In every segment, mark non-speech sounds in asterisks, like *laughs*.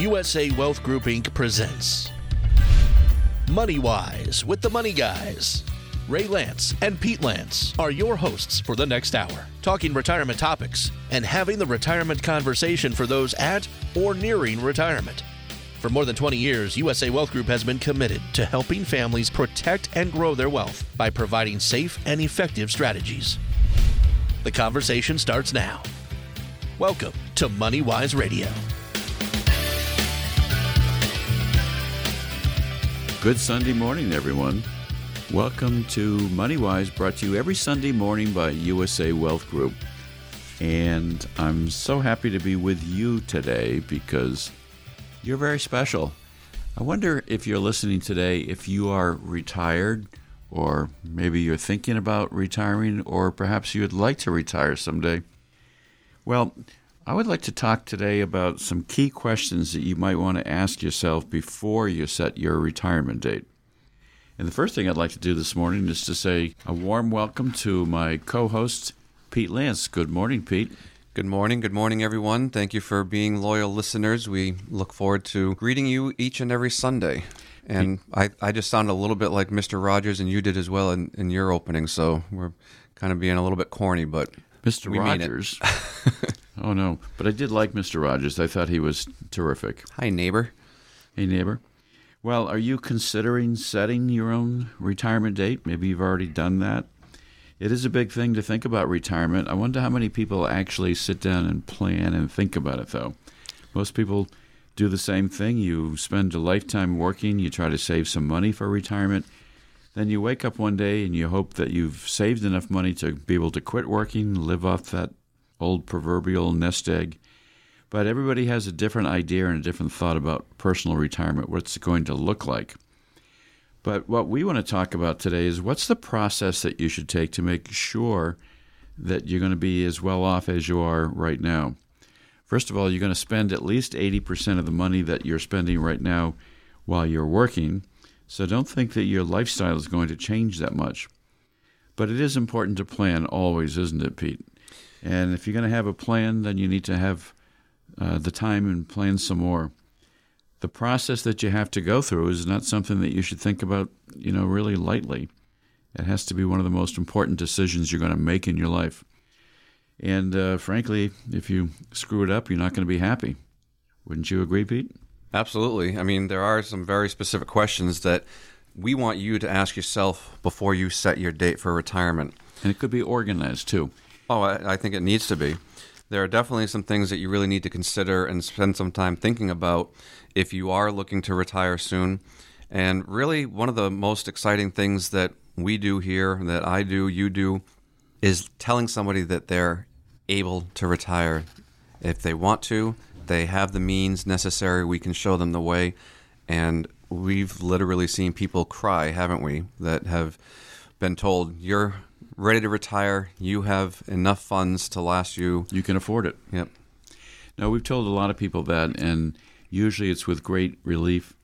USA Wealth Group Inc. presents Money Wise with the Money Guys. Ray Lance and Pete Lance are your hosts for the next hour, talking retirement topics and having the retirement conversation for those at or nearing retirement. For more than 20 years, USA Wealth Group has been committed to helping families protect and grow their wealth by providing safe and effective strategies. The conversation starts now. Welcome to Money Wise Radio. Good Sunday morning, everyone. Welcome to MoneyWise, brought to you every Sunday morning by USA Wealth Group. And I'm so happy to be with you today because you're very special. I wonder if you're listening today if you are retired, or maybe you're thinking about retiring, or perhaps you'd like to retire someday. Well, I would like to talk today about some key questions that you might want to ask yourself before you set your retirement date. And the first thing I'd like to do this morning is to say a warm welcome to my co host, Pete Lance. Good morning, Pete. Good morning. Good morning, everyone. Thank you for being loyal listeners. We look forward to greeting you each and every Sunday. And I, I just sound a little bit like Mr. Rogers, and you did as well in, in your opening. So we're kind of being a little bit corny, but Mr. we. Rogers. *laughs* oh, no. But I did like Mr. Rogers. I thought he was terrific. Hi, neighbor. Hey, neighbor. Well, are you considering setting your own retirement date? Maybe you've already done that. It is a big thing to think about retirement. I wonder how many people actually sit down and plan and think about it, though. Most people do the same thing. You spend a lifetime working, you try to save some money for retirement. Then you wake up one day and you hope that you've saved enough money to be able to quit working, live off that old proverbial nest egg. But everybody has a different idea and a different thought about personal retirement, what it's going to look like. But what we want to talk about today is what's the process that you should take to make sure that you're going to be as well off as you are right now. First of all, you're going to spend at least 80% of the money that you're spending right now while you're working. So don't think that your lifestyle is going to change that much. But it is important to plan always, isn't it, Pete? And if you're going to have a plan, then you need to have uh, the time and plan some more. The process that you have to go through is not something that you should think about, you know, really lightly. It has to be one of the most important decisions you're going to make in your life. And uh, frankly, if you screw it up, you're not going to be happy. Wouldn't you agree, Pete? Absolutely. I mean, there are some very specific questions that we want you to ask yourself before you set your date for retirement. And it could be organized too. Oh, I, I think it needs to be. There are definitely some things that you really need to consider and spend some time thinking about if you are looking to retire soon. And really, one of the most exciting things that we do here, that I do, you do, is telling somebody that they're able to retire. If they want to, they have the means necessary, we can show them the way. And we've literally seen people cry, haven't we, that have been told, you're ready to retire, you have enough funds to last you. You can afford it. Yep. Now, we've told a lot of people that, and usually it's with great relief.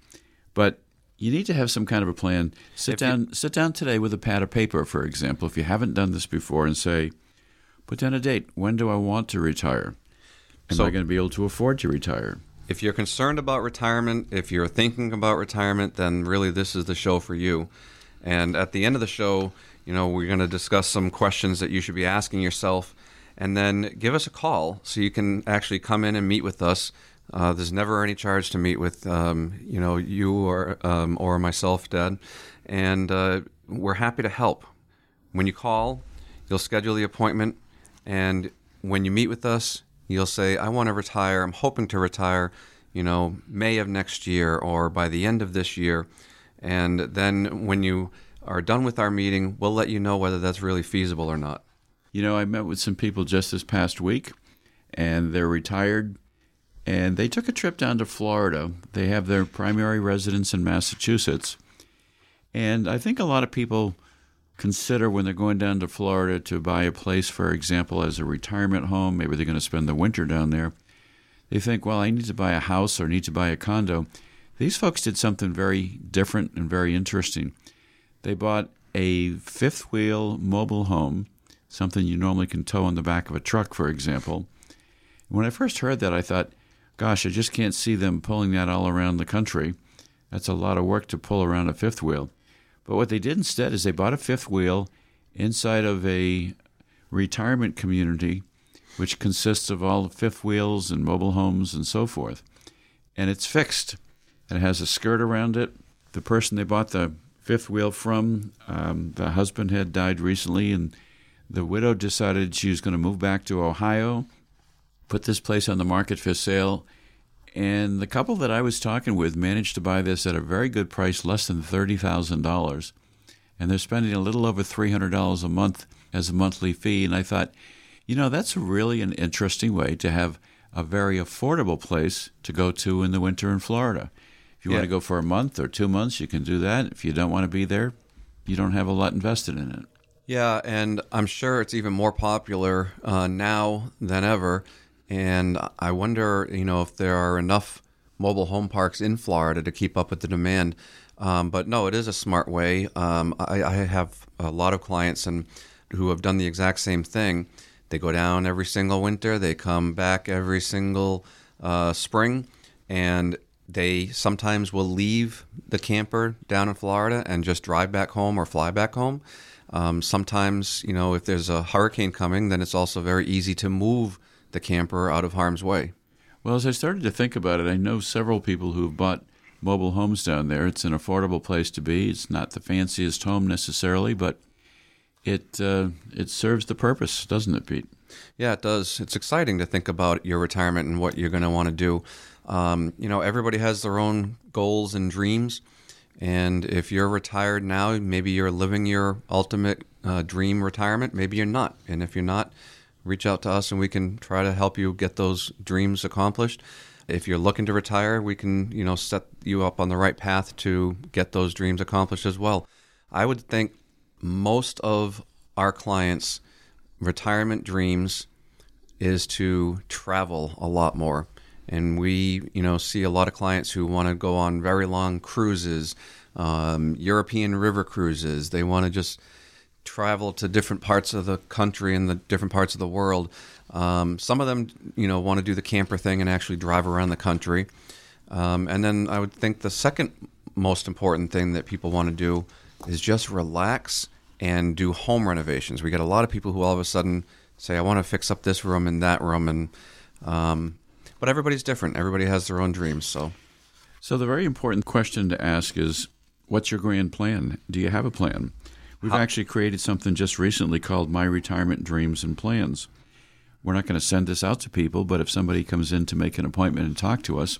But you need to have some kind of a plan. Sit If you- down, sit down today with a pad of paper, for example, if you haven't done this before, and say, put down a date. When do I want to retire? Am So- I going to be able to afford to retire? If you're concerned about retirement, if you're thinking about retirement, then really this is the show for you. And at the end of the show, you know, we're going to discuss some questions that you should be asking yourself, and then give us a call so you can actually come in and meet with us. Uh, there's never any charge to meet with, um, you know, you or um, or myself, Dad, and uh, we're happy to help. When you call, you'll schedule the appointment, and when you meet with us, you'll say, I want to retire. I'm hoping to retire, you know, May of next year or by the end of this year. And then when you are done with our meeting, we'll let you know whether that's really feasible or not. You know, I met with some people just this past week, and they're retired, and they took a trip down to Florida. They have their primary residence in Massachusetts. And I think a lot of people consider when they're going down to Florida to buy a place, for example, as a retirement home, maybe they're going to spend the winter down there. They think, well, I need to buy a house or need to buy a condo. These folks did something very different and very interesting. They bought a fifth wheel mobile home, something you normally can tow on the back of a truck, for example. When I first heard that, I thought, gosh, I just can't see them pulling that all around the country. That's a lot of work to pull around a fifth wheel. But what they did instead is they bought a fifth wheel inside of a retirement community, which consists of all the fifth wheels and mobile homes and so forth. And it's fixed. It has a skirt around it. The person they bought the fifth wheel from, um, the husband had died recently, and the widow decided she was going to move back to Ohio, put this place on the market for sale. And the couple that I was talking with managed to buy this at a very good price, less than $30,000. And they're spending a little over $300 a month as a monthly fee. And I thought, you know, that's really an interesting way to have a very affordable place to go to in the winter in Florida. If you yeah. want to go for a month or two months, you can do that. If you don't want to be there, you don't have a lot invested in it. Yeah, and I'm sure it's even more popular uh, now than ever. And I wonder, you know, if there are enough mobile home parks in Florida to keep up with the demand. Um, but no, it is a smart way. Um, I, I, have a lot of clients and who have done the exact same thing. They go down every single winter. They come back every single uh, spring, and they sometimes will leave the camper down in Florida and just drive back home or fly back home. Um, sometimes, you know, if there's a hurricane coming, then it's also very easy to move the camper out of harm's way. Well, as I started to think about it, I know several people who've bought mobile homes down there. It's an affordable place to be. It's not the fanciest home necessarily, but it uh, it serves the purpose, doesn't it, Pete? Yeah, it does. It's exciting to think about your retirement and what you're going to want to do. Um, you know, everybody has their own goals and dreams. And if you're retired now, maybe you're living your ultimate uh, dream retirement. Maybe you're not. And if you're not, reach out to us and we can try to help you get those dreams accomplished. If you're looking to retire, we can, you know, set you up on the right path to get those dreams accomplished as well. I would think most of our clients' retirement dreams is to travel a lot more. And we, you know, see a lot of clients who want to go on very long cruises, um, European river cruises. They want to just travel to different parts of the country and the different parts of the world. Um, some of them, you know, want to do the camper thing and actually drive around the country. Um, and then I would think the second most important thing that people want to do is just relax and do home renovations. We get a lot of people who all of a sudden say, "I want to fix up this room and that room," and um, but everybody's different. Everybody has their own dreams. So, so the very important question to ask is, what's your grand plan? Do you have a plan? We've How- actually created something just recently called My Retirement Dreams and Plans. We're not going to send this out to people, but if somebody comes in to make an appointment and talk to us,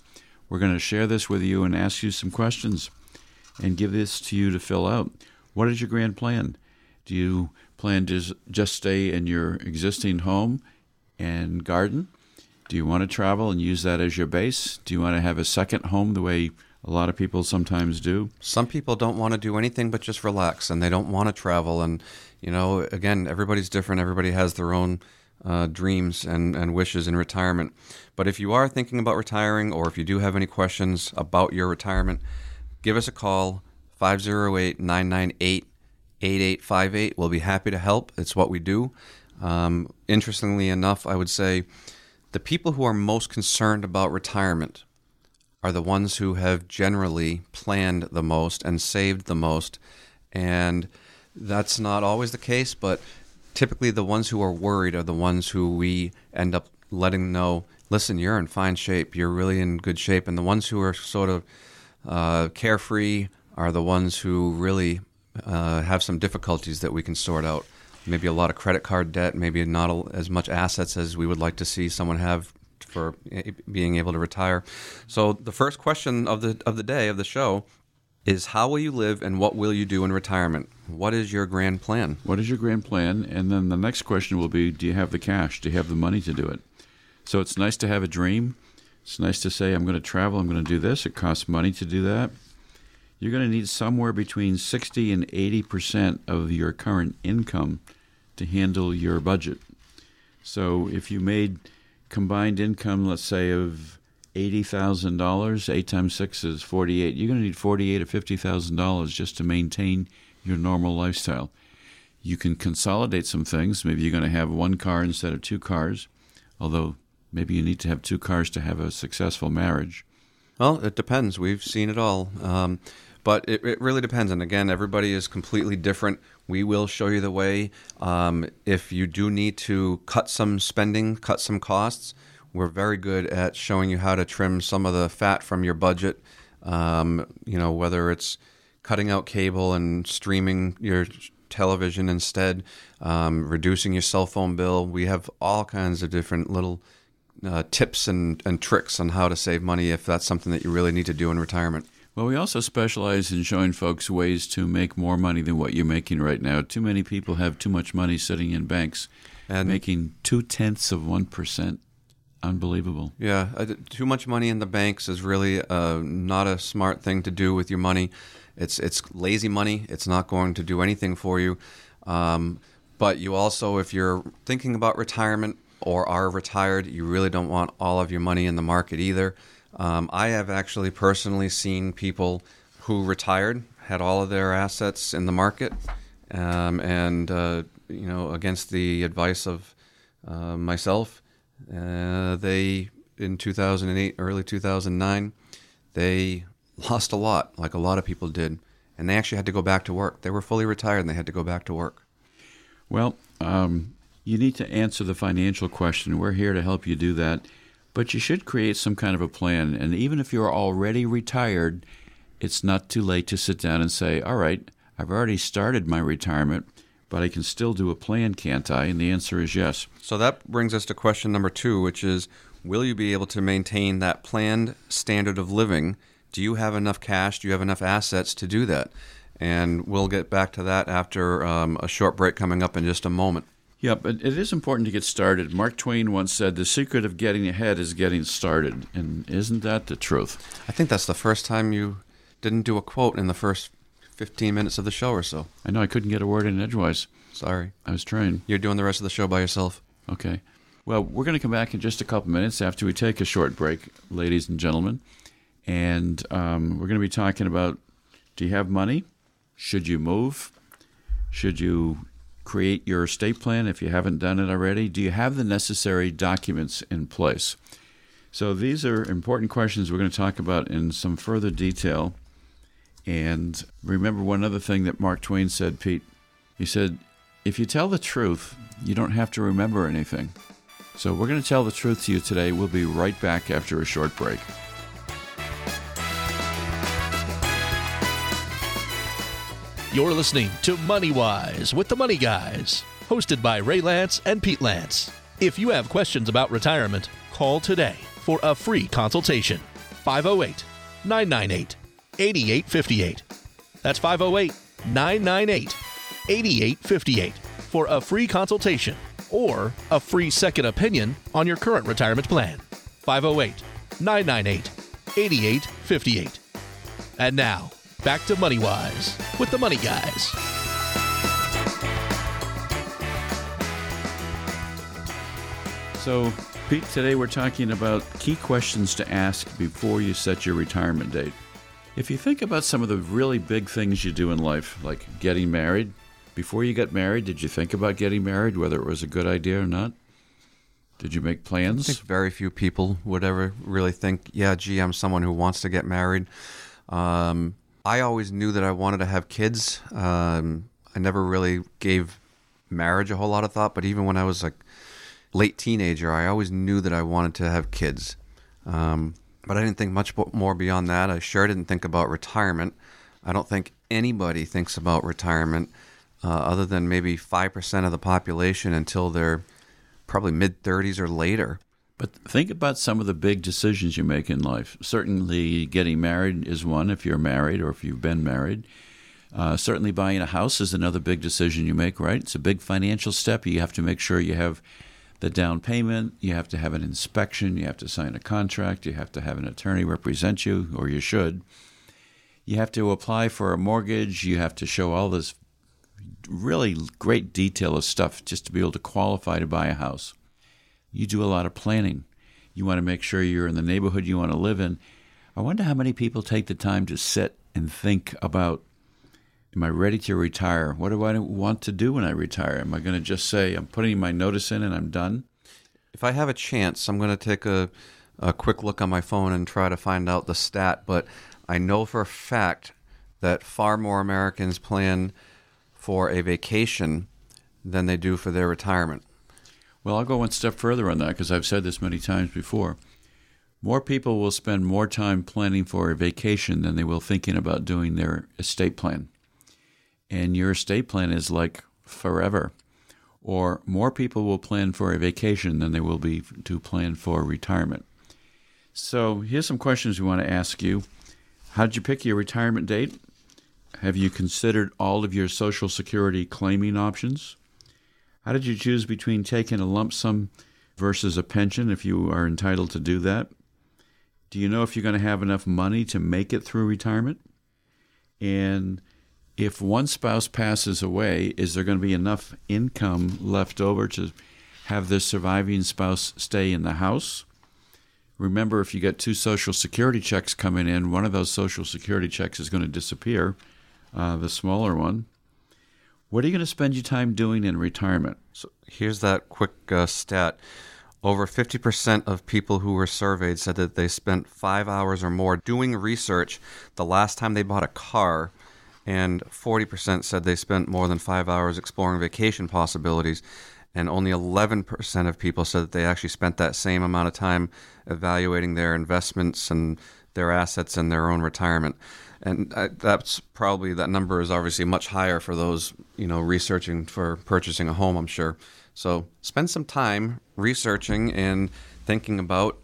we're going to share this with you and ask you some questions and give this to you to fill out. What is your grand plan? Do you plan to just stay in your existing home and garden? Do you want to travel and use that as your base? Do you want to have a second home the way a lot of people sometimes do? Some people don't want to do anything but just relax and they don't want to travel. And, you know, again, everybody's different. Everybody has their own uh, dreams and, and wishes in retirement. But if you are thinking about retiring or if you do have any questions about your retirement, give us a call 508 998 8858. We'll be happy to help. It's what we do. Um, interestingly enough, I would say the people who are most concerned about retirement are the ones who have generally planned the most and saved the most. And that's not always the case, but typically the ones who are worried are the ones who we end up letting know listen, you're in fine shape, you're really in good shape. And the ones who are sort of uh, carefree are the ones who really uh, have some difficulties that we can sort out. Maybe a lot of credit card debt, maybe not as much assets as we would like to see someone have for eh, being able to retire. So the first question of the of the day of the show is how will you live and what will you do in retirement? What is your grand plan? What is your grand plan? And then the next question will be do you have the cash? Do you have the money to do it? So it's nice to have a dream. It's nice to say I'm going to travel, I'm going to do this. It costs money to do that you're going to need somewhere between 60 and 80 percent of your current income to handle your budget. So if you made combined income, let's say of eighty thousand dollars, eight times six is forty-eight. You're going to need forty-eight or fifty thousand dollars just to maintain your normal lifestyle. You can consolidate some things. Maybe you're going to have one car instead of two cars, although Maybe you need to have two cars to have a successful marriage. Well, it depends. We've seen it all. Um, but it, it, really depends. And again, everybody is completely different. We will show you the way. Um, if you do need to cut some spending, cut some costs, we're very good at showing you how to trim some of the fat from your budget. Um, you know, whether it's cutting out cable and streaming your television instead, um, reducing your cell phone bill. We have all kinds of different little uh, tips and, and tricks on how to save money if that's something that you really need to do in retirement. Well, we also specialize in showing folks ways to make more money than what you're making right now. Too many people have too much money sitting in banks and making two tenths of 1%. Unbelievable. Yeah, uh, too much money in the banks is really uh, not a smart thing to do with your money. It's it's lazy money. It's not going to do anything for you. Um, but you also, if you're thinking about retirement or are retired, you really don't want all of your money in the market either. Um, I have actually personally seen people who retired had all of their assets in the market, um, and uh, you know, against the advice of uh, myself, uh, they in 2008, early 2009, they *laughs* lost a lot, like a lot of people did, and they actually had to go back to work. They were fully retired and they had to go back to work. Well, um, you need to answer the financial question. We're here to help you do that. But you should create some kind of a plan. And even if you're already retired, it's not too late to sit down and say, all right, I've already started my retirement, but I can still do a plan, can't I? And the answer is yes. So that brings us to question number two, which is Will you be able to maintain that planned standard of living? Do you have enough cash? Do you have enough assets to do that? And we'll get back to that after um, a short break coming up in just a moment. Yeah, but it is important to get started. Mark Twain once said, "The secret of getting ahead is getting started," and isn't that the truth? I think that's the first time you didn't do a quote in the first fifteen minutes of the show or so. I know I couldn't get a word in edgewise. Sorry, I was trying. You're doing the rest of the show by yourself. Okay. Well, we're going to come back in just a couple minutes after we take a short break, ladies and gentlemen, and um, we're going to be talking about: Do you have money? Should you move? Should you create your estate plan if you haven't done it already? Do you have the necessary documents in place? So, these are important questions we're going to talk about in some further detail. And remember one other thing that Mark Twain said, Pete. He said, If you tell the truth, you don't have to remember anything. So, we're going to tell the truth to you today. We'll be right back after a short break. You're listening to Money Wise with the Money Guys, hosted by Ray Lance and Pete Lance. If you have questions about retirement, call today for a free consultation. 508 998 8858. That's 508 998 8858 for a free consultation or a free second opinion on your current retirement plan. 508 998 8858. And now, back to Money Wise with the Money Guys. So, Pete, today we're talking about key questions to ask before you set your retirement date. If you think about some of the really big things you do in life, like getting married, before you got married, did you think about getting married, whether it was a good idea or not? Did you make plans? I think very few people would ever really think, yeah, gee, I'm someone who wants to get married. Um, I always knew that I wanted to have kids. Um, I never really gave marriage a whole lot of thought, but even when I was like late teenager, I always knew that I wanted to have kids. Um, but I didn't think much more beyond that. I sure didn't think about retirement. I don't think anybody thinks about retirement uh, other than maybe 5% of the population until they're probably mid 30s or later. But think about some of the big decisions you make in life. Certainly, getting married is one if you're married or if you've been married. Uh, certainly, buying a house is another big decision you make, right? It's a big financial step. You have to make sure you have the down payment, you have to have an inspection, you have to sign a contract, you have to have an attorney represent you, or you should. You have to apply for a mortgage, you have to show all this really great detail of stuff just to be able to qualify to buy a house you do a lot of planning. You want to make sure you're in the neighborhood you want to live in. I wonder how many people take the time to sit and think about Am I ready to retire? What do I want to do when I retire? Am I going to just say, I'm putting my notice in and I'm done? if I have a chance, I'm going to take a, a quick look on my phone and try to find out the stat. But I know for a fact that far more Americans plan for a vacation than they do for their retirement. Well, I'll go one step further on that because I've said this many times before. More people will spend more time planning for a vacation than they will thinking about doing their estate plan. And your estate plan is like forever. Or more people will plan for a vacation than they will be to plan for retirement. So here's some questions we want to ask you. How did you pick your retirement date? Have you considered all of your Social Security claiming options? How did you choose between taking a lump sum versus a pension if you are entitled to do that? Do you know if you're going to have enough money to make it through retirement? And if one spouse passes away, is there going to be enough income left over to have the surviving spouse stay in the house? Remember, if you get two Social Security checks coming in, one of those Social Security checks is going to disappear, uh, the smaller one. What are you going to spend your time doing in retirement? So here's that quick uh, stat. Over 50% of people who were surveyed said that they spent five hours or more doing research the last time they bought a car, and 40% said they spent more than five hours exploring vacation possibilities, and only 11% of people said that they actually spent that same amount of time evaluating their investments and their assets and their own retirement. And uh, that's probably that number is obviously much higher for those you know researching for purchasing a home. I'm sure. So spend some time researching and thinking about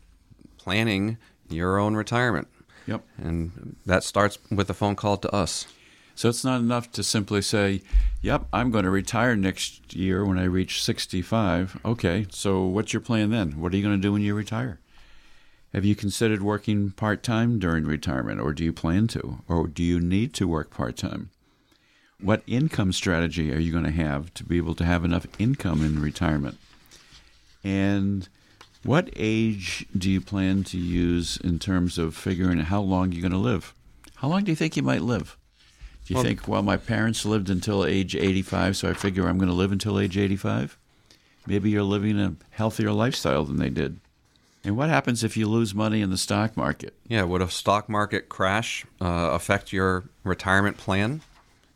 planning your own retirement. Yep. And that starts with a phone call to us. So it's not enough to simply say, "Yep, I'm going to retire next year when I reach 65." Okay, so what's your plan then? What are you going to do when you retire? Have you considered working part-time during retirement or do you plan to or do you need to work part-time? What income strategy are you going to have to be able to have enough income in retirement? And what age do you plan to use in terms of figuring how long you're going to live? How long do you think you might live? Do you well, think, well, my parents lived until age 85, so I figure I'm going to live until age 85? Maybe you're living a healthier lifestyle than they did. And what happens if you lose money in the stock market? Yeah, would a stock market crash uh, affect your retirement plan?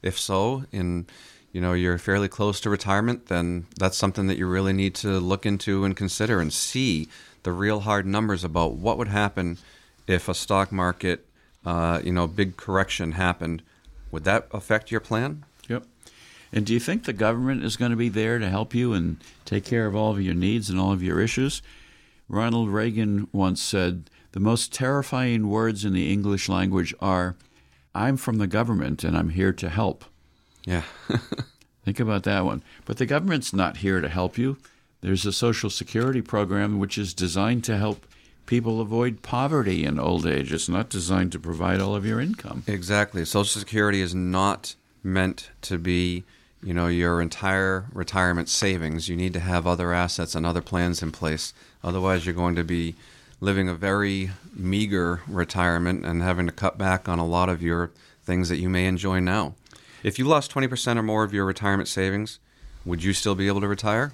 If so, in you know you're fairly close to retirement, then that's something that you really need to look into and consider and see the real hard numbers about what would happen if a stock market, uh, you know, big correction happened. Would that affect your plan? Yep. And do you think the government is going to be there to help you and take care of all of your needs and all of your issues? Ronald Reagan once said, The most terrifying words in the English language are, I'm from the government and I'm here to help. Yeah. *laughs* Think about that one. But the government's not here to help you. There's a Social Security program which is designed to help people avoid poverty in old age. It's not designed to provide all of your income. Exactly. Social Security is not meant to be you know your entire retirement savings you need to have other assets and other plans in place otherwise you're going to be living a very meager retirement and having to cut back on a lot of your things that you may enjoy now. If you lost 20% or more of your retirement savings would you still be able to retire?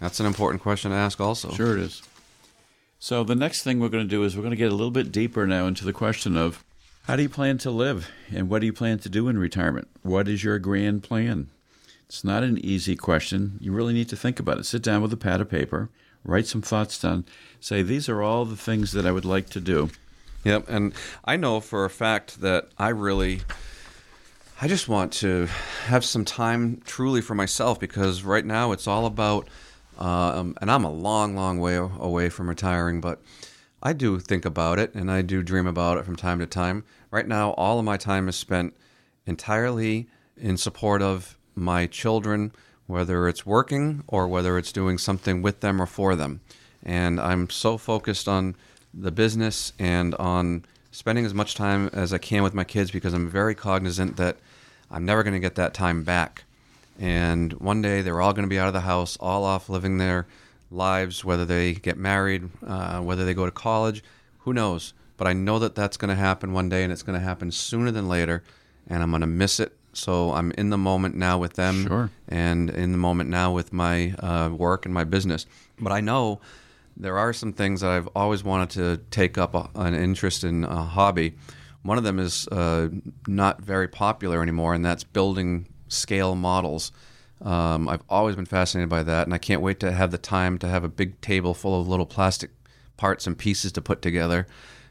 That's an important question to ask also. Sure it is. So the next thing we're going to do is we're going to get a little bit deeper now into the question of how do you plan to live and what do you plan to do in retirement? What is your grand plan? It's not an easy question. You really need to think about it. Sit down with a pad of paper, write some thoughts down, say, these are all the things that I would like to do. Yep. And I know for a fact that I really. I just want to have some time truly for myself because right now it's all about, um, and I'm a long, long way away from retiring, but I do think about it and I do dream about it from time to time. Right now, all of my time is spent entirely in support of my children, whether it's working or whether it's doing something with them or for them. And I'm so focused on the business and on spending as much time as I can with my kids because I'm very cognizant that I'm never going to get that time back. And one day they're all going to be out of the house, all off living their lives, whether they get married, uh, whether they go to college, who knows. But I know that that's going to happen one day and it's going to happen sooner than later. And I'm going to miss it so I'm in the moment now with them sure. and in the moment now with my uh, work and my business. But I know there are some things that I've always wanted to take up a, an interest in a hobby. One of them is uh, not very popular anymore, and that's building scale models. Um, I've always been fascinated by that, and I can't wait to have the time to have a big table full of little plastic parts and pieces to put together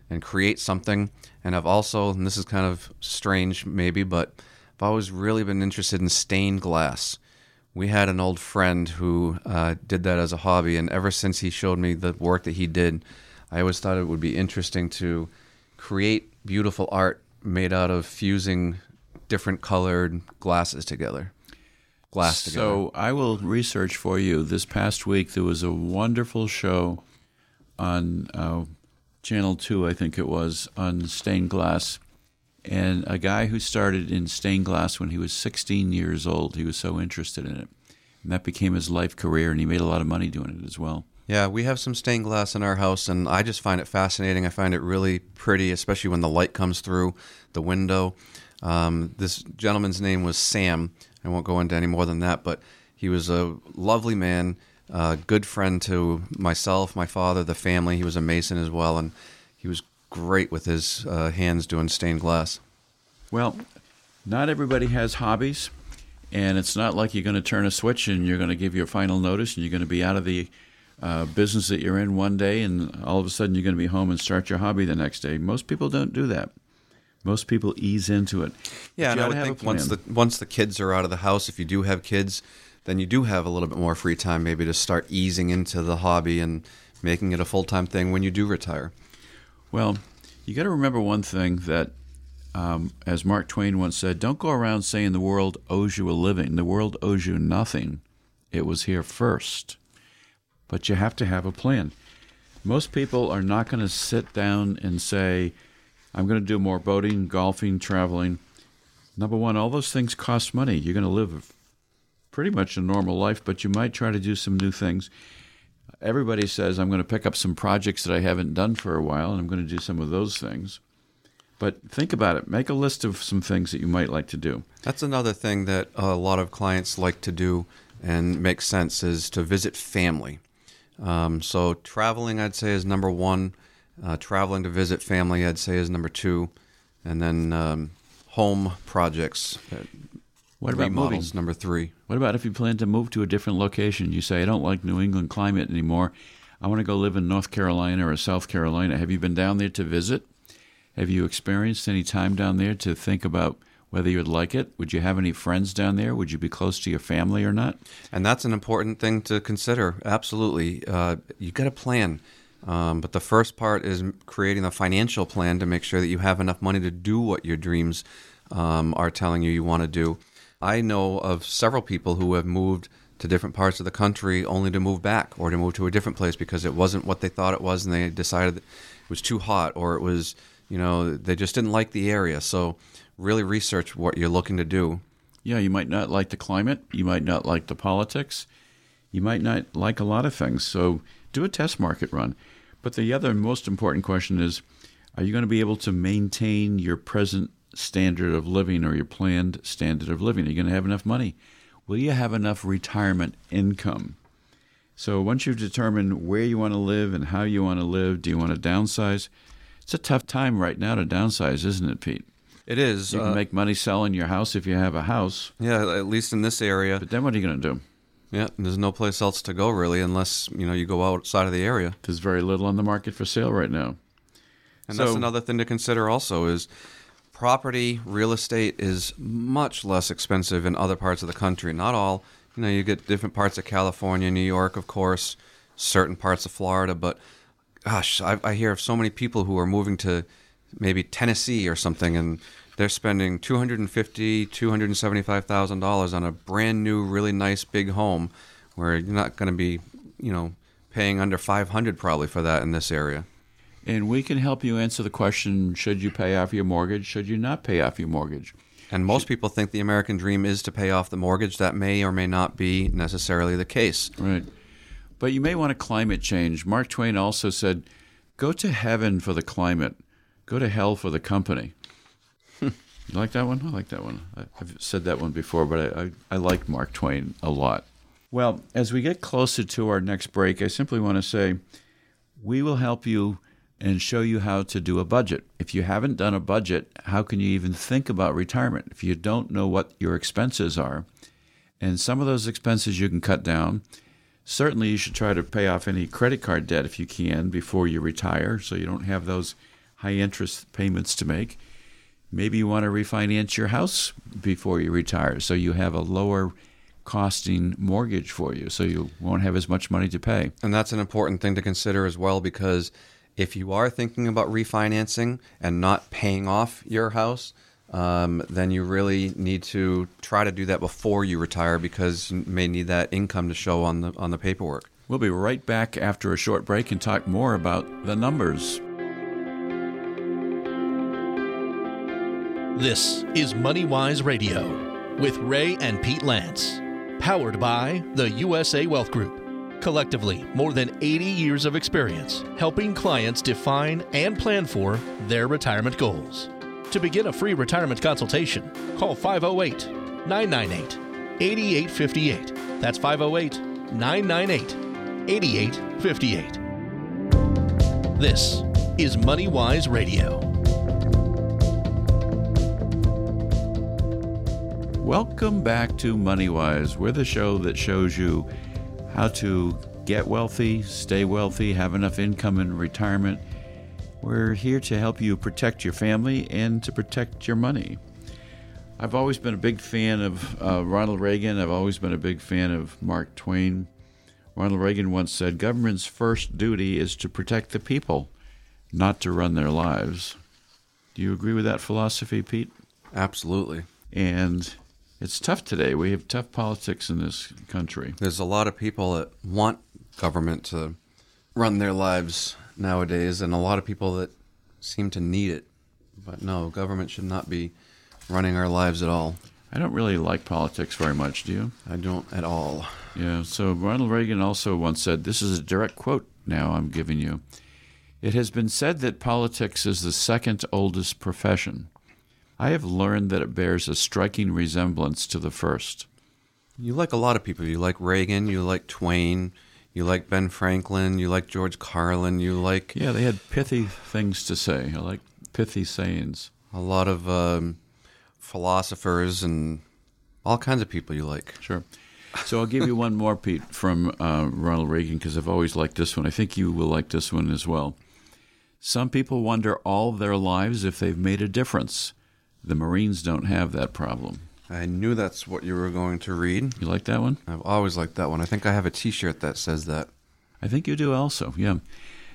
and create something. And I've also, and this is kind of strange maybe, but I've always really been interested in stained glass. We had an old friend who uh, did that as a hobby, and ever since he showed me the work that he did, I always thought it would be interesting to create beautiful art made out of fusing different colored glasses together. Glass together. So I will research for you. This past week, there was a wonderful show on uh, Channel 2, I think it was, on stained glass. And a guy who started in stained glass when he was 16 years old, he was so interested in it. And that became his life career, and he made a lot of money doing it as well. Yeah, we have some stained glass in our house, and I just find it fascinating. I find it really pretty, especially when the light comes through the window. Um, this gentleman's name was Sam. I won't go into any more than that, but he was a lovely man, a good friend to myself, my father, the family. He was a mason as well, and great with his uh, hands doing stained glass. Well, not everybody has hobbies, and it's not like you're going to turn a switch and you're going to give your final notice and you're going to be out of the uh, business that you're in one day and all of a sudden you're going to be home and start your hobby the next day. Most people don't do that. Most people ease into it. Yeah, and I would think once the once the kids are out of the house, if you do have kids, then you do have a little bit more free time, maybe to start easing into the hobby and making it a full time thing when you do retire. Well, you got to remember one thing that, um, as Mark Twain once said, don't go around saying the world owes you a living. The world owes you nothing. It was here first. But you have to have a plan. Most people are not going to sit down and say, I'm going to do more boating, golfing, traveling. Number one, all those things cost money. You're going to live pretty much a normal life, but you might try to do some new things. Everybody says, I'm going to pick up some projects that I haven't done for a while, and I'm going to do some of those things. But think about it. Make a list of some things that you might like to do. That's another thing that a lot of clients like to do and makes sense is to visit family. Um, so traveling, I'd say, is number one. Uh, traveling to visit family, I'd say, is number two, and then um, home projects. What about moving? Number three. What about if you plan to move to a different location? You say, I don't like New England climate anymore. I want to go live in North Carolina or South Carolina. Have you been down there to visit? Have you experienced any time down there to think about whether you'd like it? Would you have any friends down there? Would you be close to your family or not? And that's an important thing to consider. Absolutely. Uh, you got a plan. Um, but the first part is creating a financial plan to make sure that you have enough money to do what your dreams um, are telling you you want to do. I know of several people who have moved to different parts of the country only to move back or to move to a different place because it wasn't what they thought it was and they decided it was too hot or it was, you know, they just didn't like the area. So really research what you're looking to do. Yeah, you might not like the climate, you might not like the politics, you might not like a lot of things. So do a test market run. But the other most important question is are you going to be able to maintain your present standard of living or your planned standard of living? Are you going to have enough money? Will you have enough retirement income? So once you've determined where you want to live and how you want to live, do you want to downsize? It's a tough time right now to downsize, isn't it, Pete? It is. You can uh, make money selling your house if you have a house. Yeah, at least in this area. But then what are you going to do? Yeah, there's no place else to go really unless you know you go outside of the area. There's very little on the market for sale right now. And so, that's another thing to consider also is property, real estate is much less expensive in other parts of the country. Not all, you know, you get different parts of California, New York, of course, certain parts of Florida, but gosh, I, I hear of so many people who are moving to maybe Tennessee or something and they're spending two hundred and fifty, two hundred and seventy-five thousand dollars on a brand new, really nice big home, where you're not going to be, you know, paying under five hundred probably for that in this area. And we can help you answer the question: Should you pay off your mortgage? Should you not pay off your mortgage? And most people think the American dream is to pay off the mortgage. That may or may not be necessarily the case. Right. But you may want to climate change. Mark Twain also said, "Go to heaven for the climate, go to hell for the company." *laughs* You like that one? I like that one. I, have said that one before, but I, I, I like Mark Twain a lot. Well, as we get closer to our next break, I simply want to say we will help you and show you how to do a budget. If you haven't done a budget, how can you even think about retirement if you don't know what your expenses are? And some of those expenses you can cut down. Certainly, you should try to pay off any credit card debt if you can before you retire so you don't have those high interest payments to make. Maybe you want to refinance your house before you retire so you have a lower costing mortgage for you so you won't have as much money to pay. And that's an important thing to consider as well because if you are thinking about refinancing and not paying off your house, um, then you really need to try to do that before you retire because you may need that income to show on the on the paperwork. We'll be right back after a short break and talk more about the numbers. This is MoneyWise Radio with Ray and Pete Lance, powered by the USA Wealth Group. Collectively, more than 80 years of experience helping clients define and plan for their retirement goals. To begin a free retirement consultation, call 508 998 8858. That's 508 998 8858. This is MoneyWise Radio. Welcome back to MoneyWise. We're the show that shows you how to get wealthy, stay wealthy, have enough income in retirement. We're here to help you protect your family and to protect your money. I've always been a big fan of uh, Ronald Reagan. I've always been a big fan of Mark Twain. Ronald Reagan once said, Government's first duty is to protect the people, not to run their lives. Do you agree with that philosophy, Pete? Absolutely. And it's tough today. We have tough politics in this country. There's a lot of people that want government to run their lives nowadays, and a lot of people that seem to need it. But no, government should not be running our lives at all. I don't really like politics very much, do you? I don't at all. Yeah, so Ronald Reagan also once said this is a direct quote now I'm giving you. It has been said that politics is the second oldest profession. I have learned that it bears a striking resemblance to the first. You like a lot of people. You like Reagan, you like Twain, you like Ben Franklin, you like George Carlin, you like. Yeah, they had pithy things to say. I like pithy sayings. A lot of um, philosophers and all kinds of people you like. Sure. So I'll give you one more, Pete, from uh, Ronald Reagan, because I've always liked this one. I think you will like this one as well. Some people wonder all their lives if they've made a difference. The Marines don't have that problem. I knew that's what you were going to read. You like that one? I've always liked that one. I think I have a T-shirt that says that. I think you do also. Yeah.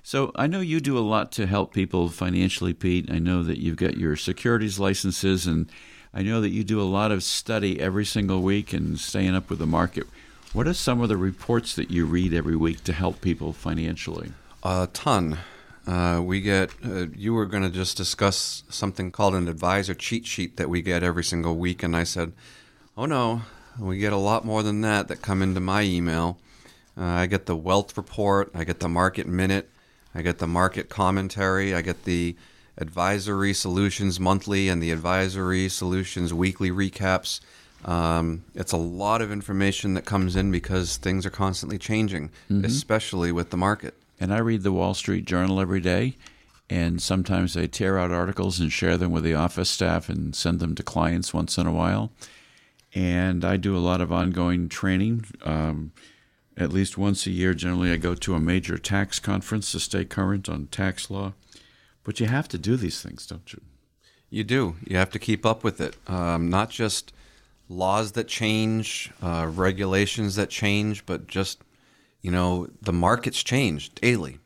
So I know you do a lot to help people financially, Pete. I know that you've got your securities licenses, and I know that you do a lot of study every single week and staying up with the market. What are some of the reports that you read every week to help people financially? A ton. Uh, we get, uh, you were going to just discuss something called an advisor cheat sheet that we get every single week. And I said, oh no, we get a lot more than that that come into my email. Uh, I get the wealth report, I get the market minute, I get the market commentary, I get the advisory solutions monthly and the advisory solutions weekly recaps. Um, it's a lot of information that comes in because things are constantly changing, mm-hmm. especially with the market. And I read the Wall Street Journal every day, and sometimes I tear out articles and share them with the office staff and send them to clients once in a while. And I do a lot of ongoing training. Um, at least once a year, generally, I go to a major tax conference to stay current on tax law. But you have to do these things, don't you? You do. You have to keep up with it. Um, not just laws that change, uh, regulations that change, but just you know the markets change daily.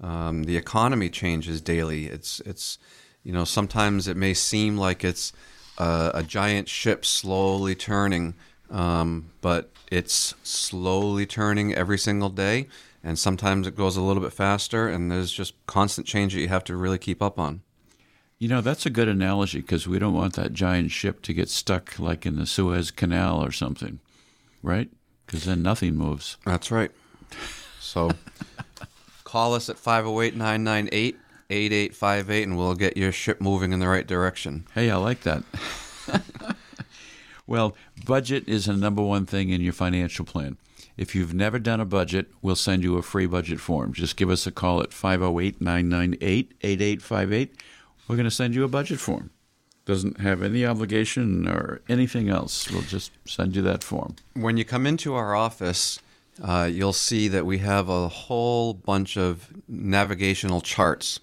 Um, the economy changes daily. It's it's you know sometimes it may seem like it's a, a giant ship slowly turning, um, but it's slowly turning every single day. And sometimes it goes a little bit faster, and there's just constant change that you have to really keep up on. You know, that's a good analogy because we don't want that giant ship to get stuck like in the Suez Canal or something, right? Because then nothing moves. That's right. So *laughs* call us at 508 998 8858 and we'll get your ship moving in the right direction. Hey, I like that. well, budget is a number one thing in your financial plan. If you've never done a budget, we'll send you a free budget form. Just give us a call at 508 998 8858. We're going to send you a budget form. Doesn't have any obligation or anything else. We'll just send you that form. When you come into our office, uh, you'll see that we have a whole bunch of navigational charts.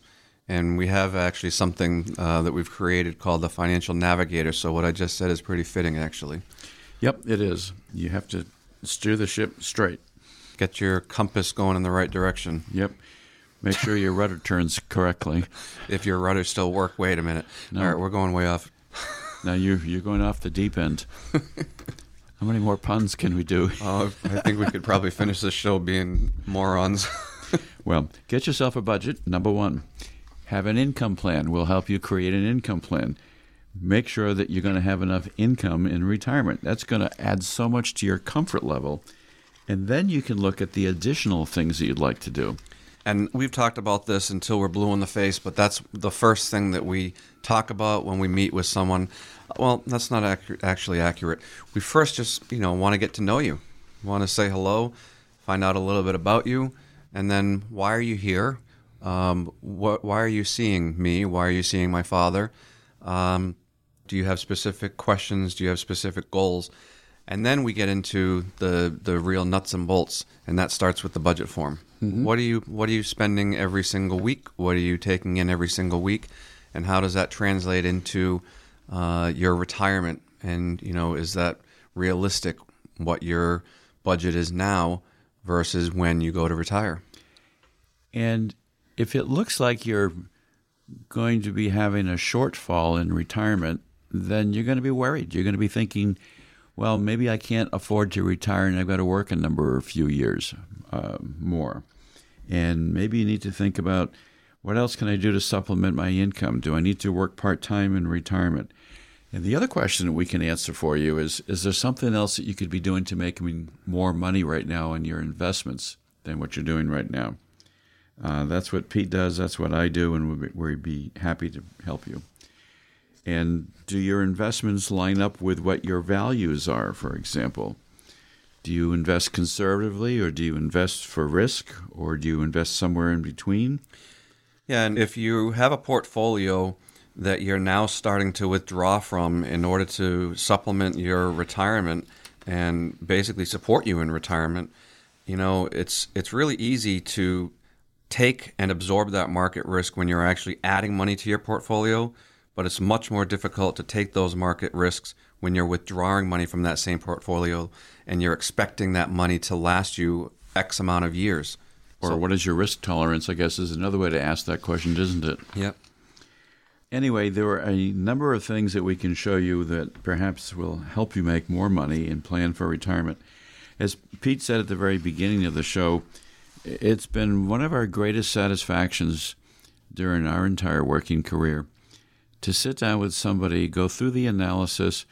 And we have actually something uh, that we've created called the Financial Navigator. So, what I just said is pretty fitting, actually. Yep, it is. You have to steer the ship straight. Get your compass going in the right direction. Yep. Make sure your rudder turns correctly. *laughs* If your rudder still work, wait a minute. No. All right, we're going way off. Now you're you're going off the deep end. *laughs* How many more puns can we do? Uh, *laughs* I think we could probably finish this show being morons. *laughs* Well, get yourself a budget. Number one, have an income plan. We'll help you create an income plan. Make sure that you're going to have enough income in retirement. That's going to add so much to your comfort level. And then you can look at the additional things that you'd like to do. And we've talked about this until we're blue in the face, but that's the first thing that we talk about when we meet with someone. Well, that's not actually accurate. We first just, you know, want to get to know you, want to say hello, find out a little bit about you, and then why are you here? Um, what, why are you seeing me? Why are you seeing my father? Um, do you have specific questions? Do you have specific goals? And then we get into the the real nuts and bolts, and that starts with the budget form. What are you What are you spending every single week? What are you taking in every single week? And how does that translate into uh, your retirement? And you know, is that realistic? What your budget is now versus when you go to retire? And if it looks like you're going to be having a shortfall in retirement, then you're going to be worried. You're going to be thinking, well, maybe I can't afford to retire and I've got to work a number of few years uh, more. And maybe you need to think about what else can I do to supplement my income? Do I need to work part time in retirement? And the other question that we can answer for you is Is there something else that you could be doing to make more money right now in your investments than what you're doing right now? Uh, that's what Pete does. That's what I do, and we'd, we'd be happy to help you. And do your investments line up with what your values are, for example? Do you invest conservatively, or do you invest for risk, or do you invest somewhere in between? Yeah, and if you have a portfolio that you're now starting to withdraw from in order to supplement your retirement and basically support you in retirement, you know, it's it's really easy to take and absorb that market risk when you're actually adding money to your portfolio, but it's much more difficult to take those market risks when you're withdrawing money from that same portfolio and you're expecting that money to last you X amount of years. Or what is your risk tolerance? I guess is another way to ask that question, isn't it? Yep. Anyway, there are a number of things that we can show you that perhaps will help you make more money and plan for retirement. As Pete said at the very beginning of the show, it's been one of our greatest satisfactions during our entire working career to sit down with somebody, go through the analysis,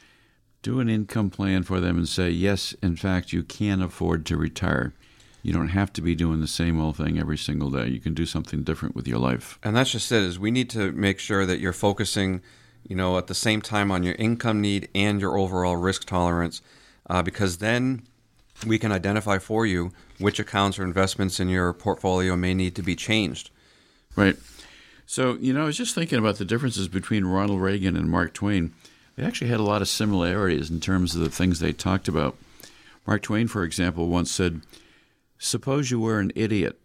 do an income plan for them, and say, yes, in fact, you can afford to retire. You don't have to be doing the same old thing every single day. You can do something different with your life. And that's just it. Is we need to make sure that you're focusing, you know, at the same time on your income need and your overall risk tolerance, uh, because then we can identify for you which accounts or investments in your portfolio may need to be changed. Right. So, you know, I was just thinking about the differences between Ronald Reagan and Mark Twain. They actually had a lot of similarities in terms of the things they talked about. Mark Twain, for example, once said, Suppose you were an idiot,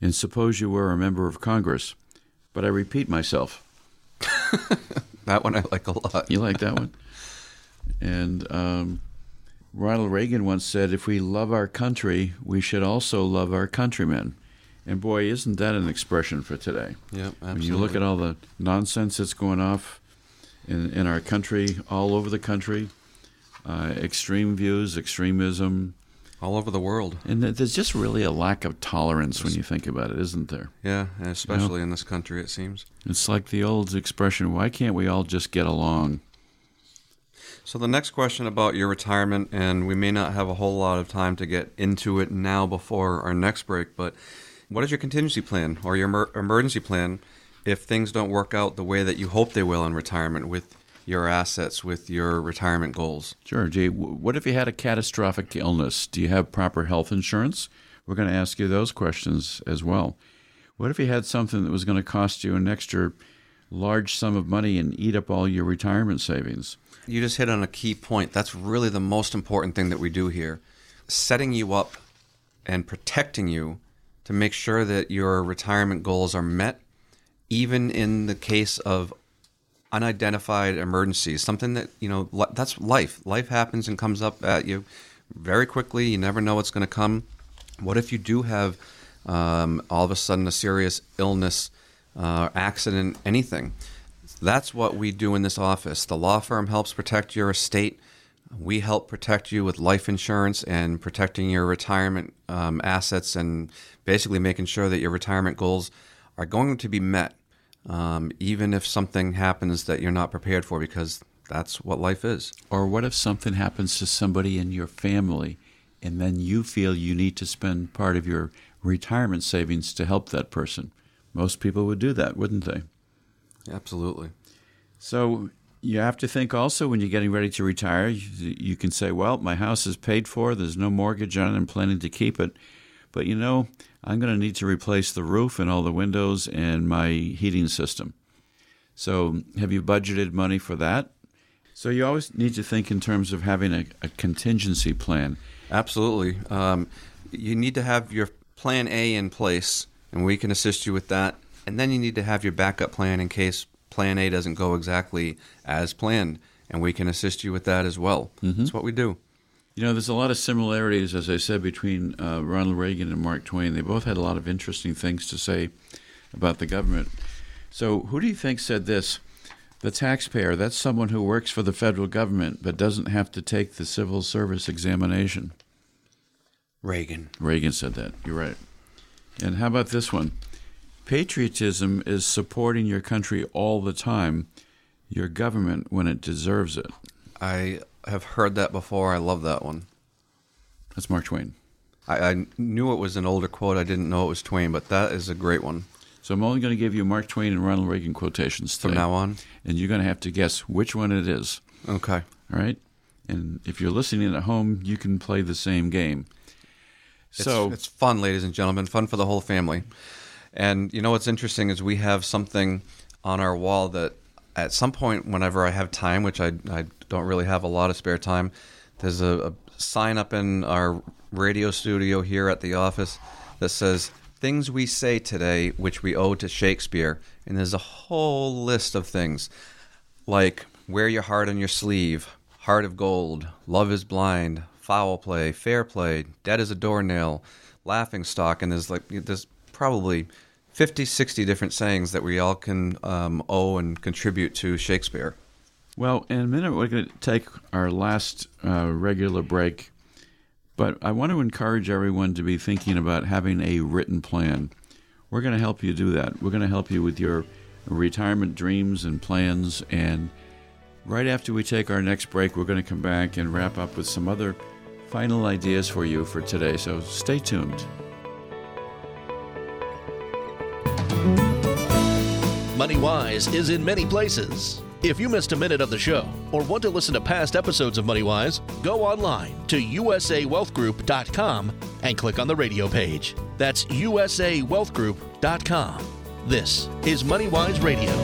and suppose you were a member of Congress. But I repeat myself. *laughs* that one I like a lot. You like that one? And um, Ronald Reagan once said, If we love our country, we should also love our countrymen. And boy, isn't that an expression for today? Yeah, absolutely. When you look at all the nonsense that's going off in, in our country, all over the country, uh, extreme views, extremism, all over the world. And there's just really a lack of tolerance when you think about it, isn't there? Yeah, especially you know? in this country, it seems. It's like the old expression why can't we all just get along? So, the next question about your retirement, and we may not have a whole lot of time to get into it now before our next break, but what is your contingency plan or your emer- emergency plan if things don't work out the way that you hope they will in retirement with your assets with your retirement goals. Sure. Jay, what if you had a catastrophic illness? Do you have proper health insurance? We're going to ask you those questions as well. What if you had something that was going to cost you an extra large sum of money and eat up all your retirement savings? You just hit on a key point. That's really the most important thing that we do here setting you up and protecting you to make sure that your retirement goals are met, even in the case of unidentified emergencies. Something that, you know, that's life. Life happens and comes up at you very quickly. You never know what's going to come. What if you do have um, all of a sudden a serious illness, uh, accident, anything? That's what we do in this office. The law firm helps protect your estate. We help protect you with life insurance and protecting your retirement um, assets and basically making sure that your retirement goals are going to be met, um, even if something happens that you're not prepared for, because that's what life is. Or what if something happens to somebody in your family and then you feel you need to spend part of your retirement savings to help that person? Most people would do that, wouldn't they? Absolutely. So you have to think also when you're getting ready to retire, you, you, can say, well, my house is paid for, there's no mortgage on it, I'm planning to keep it. But you know, I'm going to need to replace the roof and all the windows and my heating system. So have you budgeted money for that? So you always need to think in terms of having a, a contingency plan. Absolutely. Um, you need to have your plan A in place, and we can assist you with that. And then you need to have your backup plan in case plan A doesn't go exactly as planned, and we can assist you with that as well. Mm-hmm. That's what we do. You know, there's a lot of similarities, as I said, between uh, Ronald Reagan and Mark Twain. They both had a lot of interesting things to say about the government. So, who do you think said this? The taxpayer, that's someone who works for the federal government but doesn't have to take the civil service examination. Reagan. Reagan said that. You're right. And how about this one? Patriotism is supporting your country all the time, your government when it deserves it. I have heard that before. I love that one. That's Mark Twain. I, I knew it was an older quote. I didn't know it was Twain, but that is a great one. So I'm only going to give you Mark Twain and Ronald Reagan quotations today, from now on, and you're going to have to guess which one it is. Okay. All right. And if you're listening at home, you can play the same game. So it's, it's fun, ladies and gentlemen, fun for the whole family. And you know what's interesting is we have something on our wall that at some point, whenever I have time, which I, I don't really have a lot of spare time, there's a, a sign up in our radio studio here at the office that says, Things we say today which we owe to Shakespeare. And there's a whole list of things like wear your heart on your sleeve, heart of gold, love is blind, foul play, fair play, dead as a doornail, laughing stock, and there's like there's probably 50, 60 different sayings that we all can um, owe and contribute to Shakespeare. Well, in a minute, we're going to take our last uh, regular break, but I want to encourage everyone to be thinking about having a written plan. We're going to help you do that. We're going to help you with your retirement dreams and plans. And right after we take our next break, we're going to come back and wrap up with some other final ideas for you for today. So stay tuned. Money Wise is in many places. If you missed a minute of the show or want to listen to past episodes of Money Wise, go online to usawealthgroup.com and click on the radio page. That's usawealthgroup.com. This is Money Wise Radio.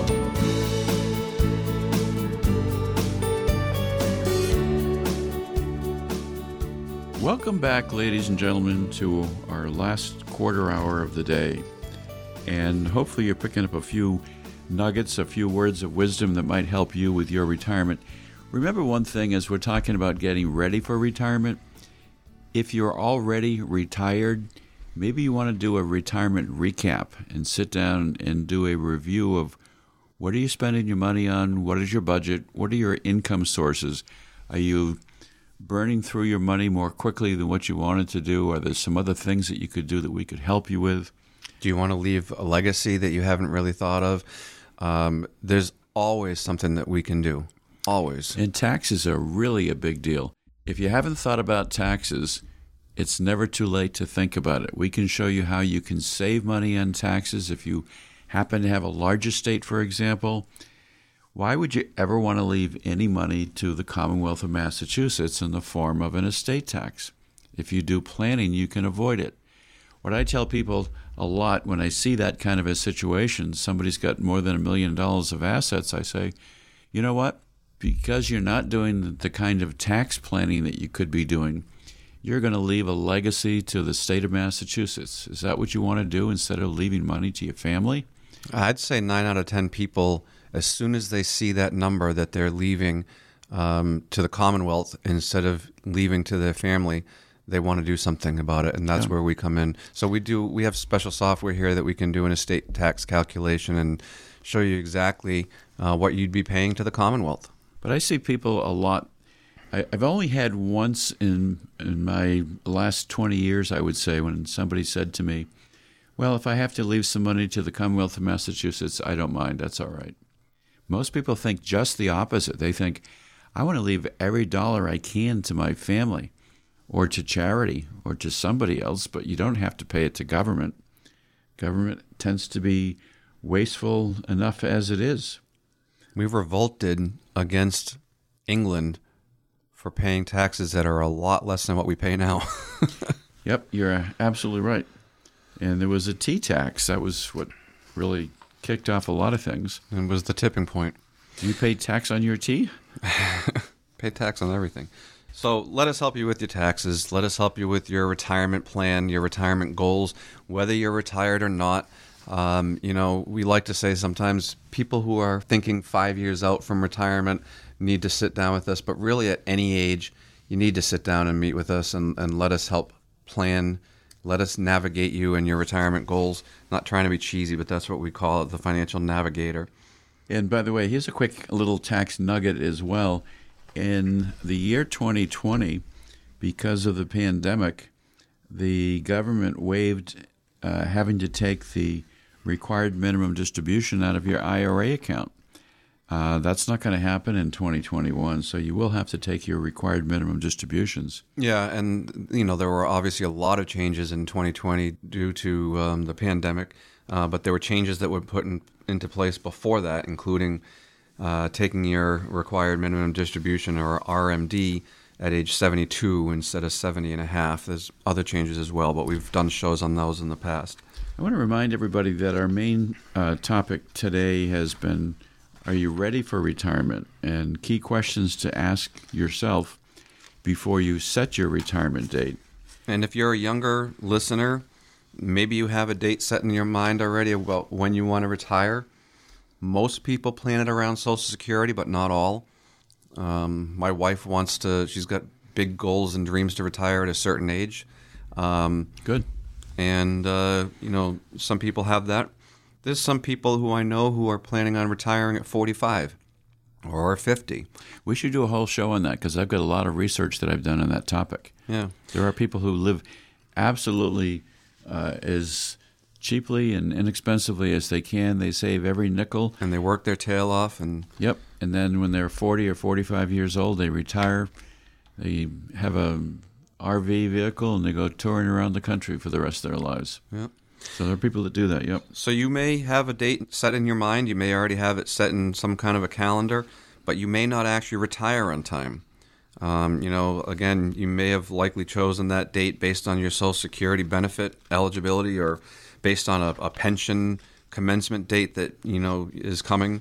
Welcome back, ladies and gentlemen, to our last quarter hour of the day. And hopefully, you're picking up a few nuggets, a few words of wisdom that might help you with your retirement. Remember one thing as we're talking about getting ready for retirement. If you're already retired, maybe you want to do a retirement recap and sit down and do a review of what are you spending your money on? What is your budget? What are your income sources? Are you burning through your money more quickly than what you wanted to do? Are there some other things that you could do that we could help you with? Do you want to leave a legacy that you haven't really thought of? Um, there's always something that we can do. Always. And taxes are really a big deal. If you haven't thought about taxes, it's never too late to think about it. We can show you how you can save money on taxes if you happen to have a large estate, for example. Why would you ever want to leave any money to the Commonwealth of Massachusetts in the form of an estate tax? If you do planning, you can avoid it. What I tell people a lot when I see that kind of a situation, somebody's got more than a million dollars of assets, I say, you know what? Because you're not doing the kind of tax planning that you could be doing, you're going to leave a legacy to the state of Massachusetts. Is that what you want to do instead of leaving money to your family? I'd say nine out of 10 people as soon as they see that number that they're leaving um, to the Commonwealth instead of leaving to their family, they want to do something about it, and that's yeah. where we come in. So we do. We have special software here that we can do an estate tax calculation and show you exactly uh, what you'd be paying to the Commonwealth. But I see people a lot. I, have only had once in in my last twenty years, I would say, when somebody said to me, "Well, if I have to leave some money to the Commonwealth of Massachusetts, I don't mind. That's all right." Most people think just the opposite. They think, I want to leave every dollar I can to my family or to charity or to somebody else, but you don't have to pay it to government. Government tends to be wasteful enough as it is. We've revolted against England for paying taxes that are a lot less than what we pay now. *laughs* yep, you're absolutely right. And there was a tea tax. That was what really kicked off a lot of things. And was the tipping point. Do you pay tax on your tea? *laughs* pay tax on everything. So let us help you with your taxes. Let us help you with your retirement plan, your retirement goals, whether you're retired or not. Um, you know, we like to say sometimes people who are thinking five years out from retirement need to sit down with us, but really at any age, you need to sit down and meet with us and, and let us help plan let us navigate you and your retirement goals. Not trying to be cheesy, but that's what we call it the financial navigator. And by the way, here's a quick little tax nugget as well. In the year 2020, because of the pandemic, the government waived uh, having to take the required minimum distribution out of your IRA account. Uh, that's not going to happen in 2021, so you will have to take your required minimum distributions. Yeah, and you know there were obviously a lot of changes in 2020 due to um, the pandemic, uh, but there were changes that were put in, into place before that, including uh, taking your required minimum distribution or RMD at age 72 instead of 70 and a half. There's other changes as well, but we've done shows on those in the past. I want to remind everybody that our main uh, topic today has been are you ready for retirement? And key questions to ask yourself before you set your retirement date. And if you're a younger listener, maybe you have a date set in your mind already about when you want to retire. Most people plan it around Social Security, but not all. Um, my wife wants to, she's got big goals and dreams to retire at a certain age. Um, Good. And, uh, you know, some people have that there's some people who I know who are planning on retiring at 45 or 50. We should do a whole show on that because I've got a lot of research that I've done on that topic. Yeah. There are people who live absolutely uh, as cheaply and inexpensively as they can. They save every nickel. And they work their tail off. and Yep. And then when they're 40 or 45 years old, they retire. They have a RV vehicle and they go touring around the country for the rest of their lives. Yep. So there are people that do that. Yep. So you may have a date set in your mind. You may already have it set in some kind of a calendar, but you may not actually retire on time. Um, you know, again, you may have likely chosen that date based on your Social Security benefit eligibility or based on a, a pension commencement date that you know is coming.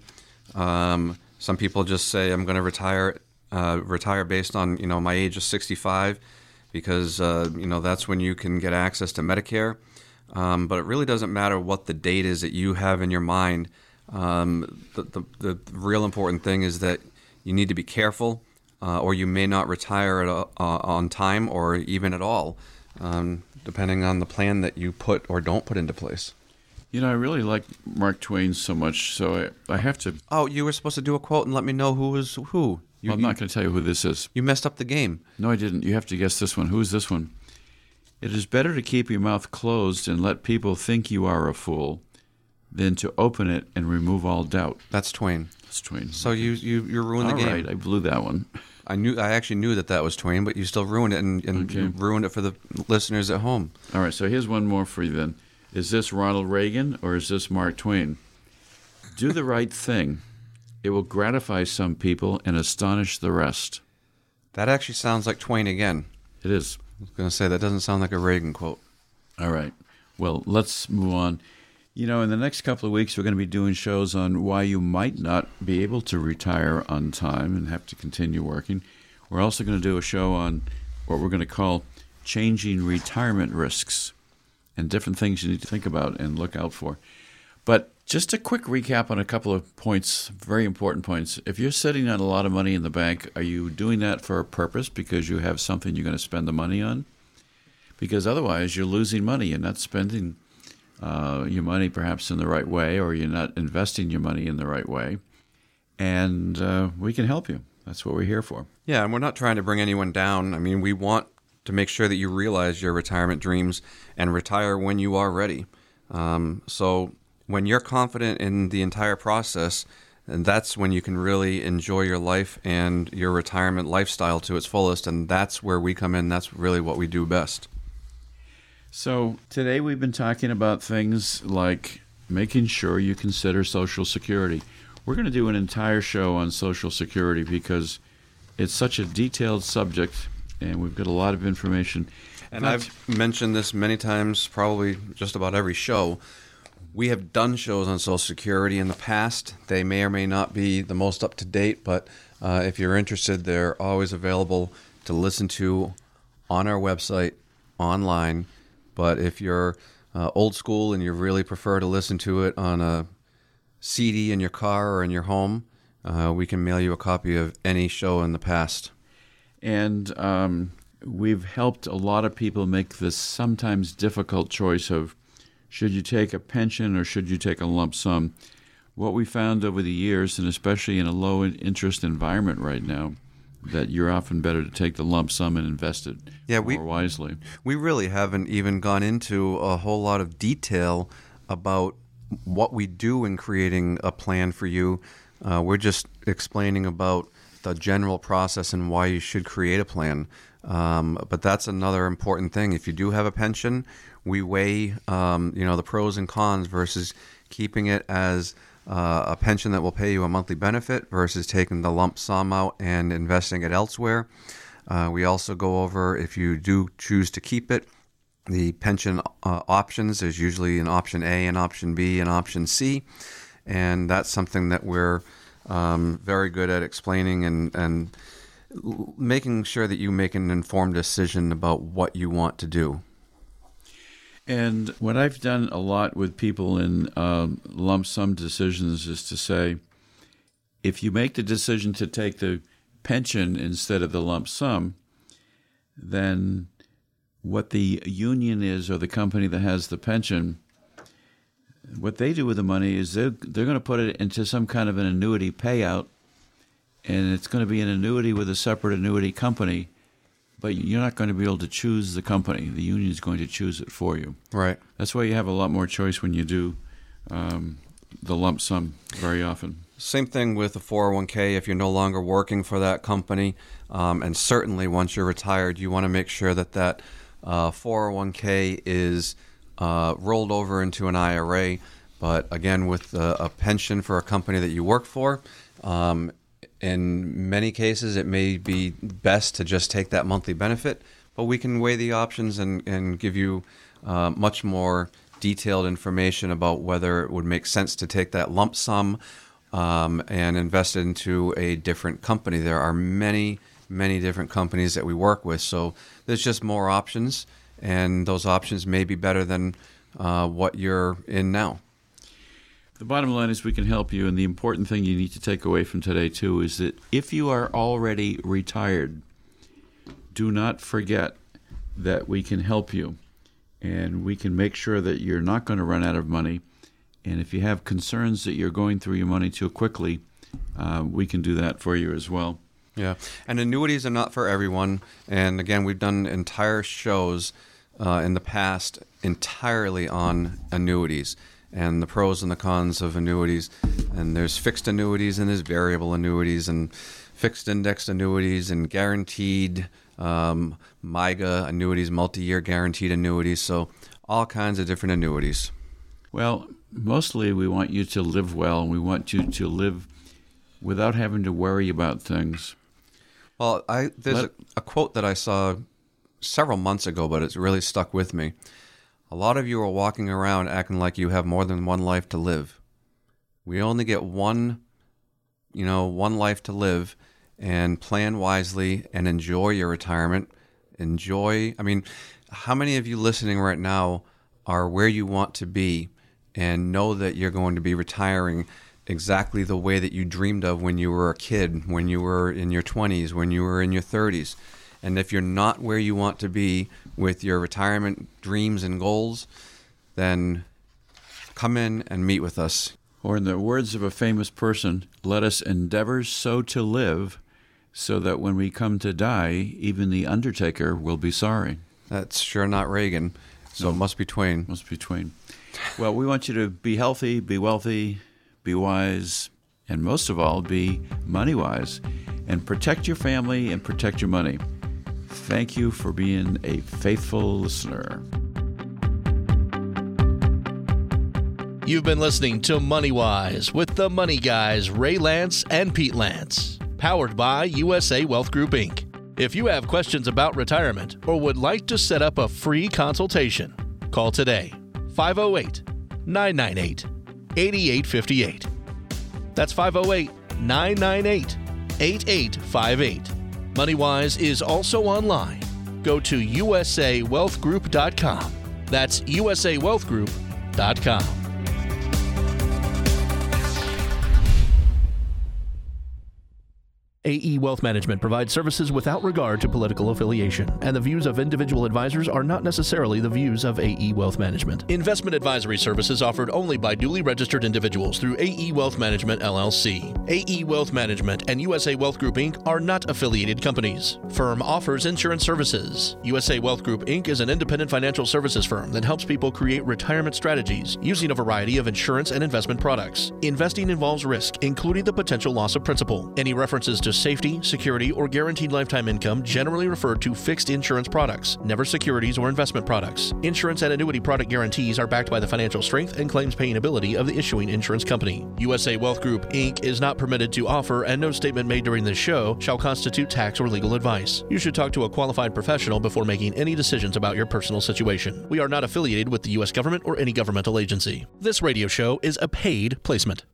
Um, some people just say, "I'm going to retire." Uh, retire based on you know my age of 65 because uh, you know that's when you can get access to Medicare. Um, but it really doesn't matter what the date is that you have in your mind. Um, the, the, the, real important thing is that you need to be careful, uh, or you may not retire at, uh, on time or even at all, um, depending on the plan that you put or don't put into place. You know, I really like Mark Twain so much, so I, I have to. Oh, you were supposed to do a quote and let me know who was who. You, well, I'm not going to tell you who this is. You messed up the game. No, I didn't. You have to guess this one. Who's this one? It is better to keep your mouth closed and let people think you are a fool than to open it and remove all doubt. That's Twain. That's Twain. So you you you ruined all the game. All right, I blew that one. I knew I actually knew that that was Twain, but you still ruined it and, and okay. ruined it for the listeners at home. All right, so here's one more for you then. Is this Ronald Reagan or is this Mark Twain? Do the right thing it will gratify some people and astonish the rest. That actually sounds like Twain again. It is. I was going to say that doesn't sound like a Reagan quote. All right. Well, let's move on. You know, in the next couple of weeks, we're going to be doing shows on why you might not be able to retire on time and have to continue working. We're also going to do a show on what we're going to call changing retirement risks and different things you need to think about and look out for. But just a quick recap on a couple of points, very important points. If you're sitting on a lot of money in the bank, are you doing that for a purpose because you have something you're going to spend the money on? Because otherwise, you're losing money. You're not spending uh, your money perhaps in the right way, or you're not investing your money in the right way. And uh, we can help you. That's what we're here for. Yeah, and we're not trying to bring anyone down. I mean, we want to make sure that you realize your retirement dreams and retire when you are ready. Um, so when you're confident in the entire process, and that's when you can really enjoy your life and your retirement lifestyle to its fullest. And that's where we come in. That's really what we do best. So today we've been talking about things like making sure you consider Social Security. We're going to do an entire show on Social Security because it's such a detailed subject and we've got a lot of information. And but, I've mentioned this many times, probably just about every show. We have done shows on Social Security in the past. They may or may not be the most up to date, but uh, if you're interested, they're always available to listen to on our website, online. But if you're uh, old school and you really prefer to listen to it on a CD in your car or in your home, uh, we can mail you a copy of any show in the past. And um, we've helped a lot of people make this sometimes difficult choice of should you take a pension or should you take a lump sum. What we found over the years, and especially in a low interest environment right now, that you're often better to take the lump sum and invest it yeah, we, more wisely. We really haven't even gone into a whole lot of detail about what we do in creating a plan for you. Uh, we're just explaining about the general process and why you should create a plan. Um, but that's another important thing. If you do have a pension, we weigh um, you know the pros and cons versus keeping it as uh, a pension that will pay you a monthly benefit versus taking the lump sum out and investing it elsewhere. Uh, we also go over if you do choose to keep it, the pension uh, options. There's usually an option A, an option B, and option C, and that's something that we're um, very good at explaining and and making sure that you make an informed decision about what you want to do. And what I've done a lot with people in um, lump sum decisions is to say, if you make the decision to take the pension instead of the lump sum, then what the union is or the company that has the pension what they do with the money is they're, they're going to put it into some kind of an annuity payout, and it's going to be an annuity with a separate annuity company, but you're not going to be able to choose the company. The union is going to choose it for you. Right. That's why you have a lot more choice when you do um, the lump sum very often. Same thing with the 401k. If you're no longer working for that company, um, and certainly once you're retired, you want to make sure that that uh, 401k is uh, rolled over into an IRA. But again, with a, a, pension for a company that you work for, um, in many cases, it may be best to just take that monthly benefit. But we can weigh the options and, and give you uh, much more detailed information about whether it would make sense to take that lump sum um, and invest it into a different company. There are many, many different companies that we work with, so there's just more options and those options may be better than uh, what you're in now. The bottom line is we can help you, and the important thing you need to take away from today, too, is that if you are already retired, do not forget that we can help you and we can make sure that you're not going to run out of money. And if you have concerns that you're going through your money too quickly, uh, we can do that for you as well. Yeah, and annuities are not for everyone. And again, we've done entire shows uh, in the past entirely on annuities and the pros and the cons of annuities. And there's fixed annuities and there's variable annuities and fixed indexed annuities and guaranteed um, MYGA annuities, multi year guaranteed annuities. So all kinds of different annuities. Well, mostly we want you to live well and we want you to live without having to worry about things. Well, I there's Let- a, a quote that I saw several months ago, but it's really stuck with me. A lot of you are walking around acting like you have more than one life to live. We only get one, you know, one life to live, and plan wisely and enjoy your retirement. Enjoy. I mean, how many of you listening right now are where you want to be and know that you're going to be retiring exactly the way that you dreamed of when you were a kid, when you were in your 20s, when you were in your 30s? And if you're not where you want to be with your retirement dreams and goals, then come in and meet with us. Or, in the words of a famous person, let us endeavor so to live so that when we come to die, even the undertaker will be sorry. That's sure not Reagan, so it must be Twain. Must be Twain. Well, we want you to be healthy, be wealthy, be wise, and most of all, be money wise. And protect your family and protect your money. Thank you for being a faithful listener. You've been listening to Money Wise with the Money Guys, Ray Lance and Pete Lance, powered by USA Wealth Group, Inc. If you have questions about retirement or would like to set up a free consultation, call today 508 998 8858. That's 508 998 8858. MoneyWise is also online. Go to usawealthgroup.com. That's usawealthgroup.com. AE Wealth Management provides services without regard to political affiliation, and the views of individual advisors are not necessarily the views of AE Wealth Management. Investment advisory services offered only by duly registered individuals through AE Wealth Management LLC. AE Wealth Management and USA Wealth Group Inc. are not affiliated companies. Firm offers insurance services. USA Wealth Group Inc. is an independent financial services firm that helps people create retirement strategies using a variety of insurance and investment products. Investing involves risk, including the potential loss of principal. Any references to safety, security, or guaranteed lifetime income generally refer to fixed insurance products, never securities or investment products. Insurance and annuity product guarantees are backed by the financial strength and claims paying ability of the issuing insurance company. USA Wealth Group Inc. is not permitted to offer, and no statement made during this show shall constitute tax or legal advice. You should talk to a qualified professional before making any decisions about your personal situation. We are not affiliated with the U.S. government or any governmental agency. This radio show is a paid placement.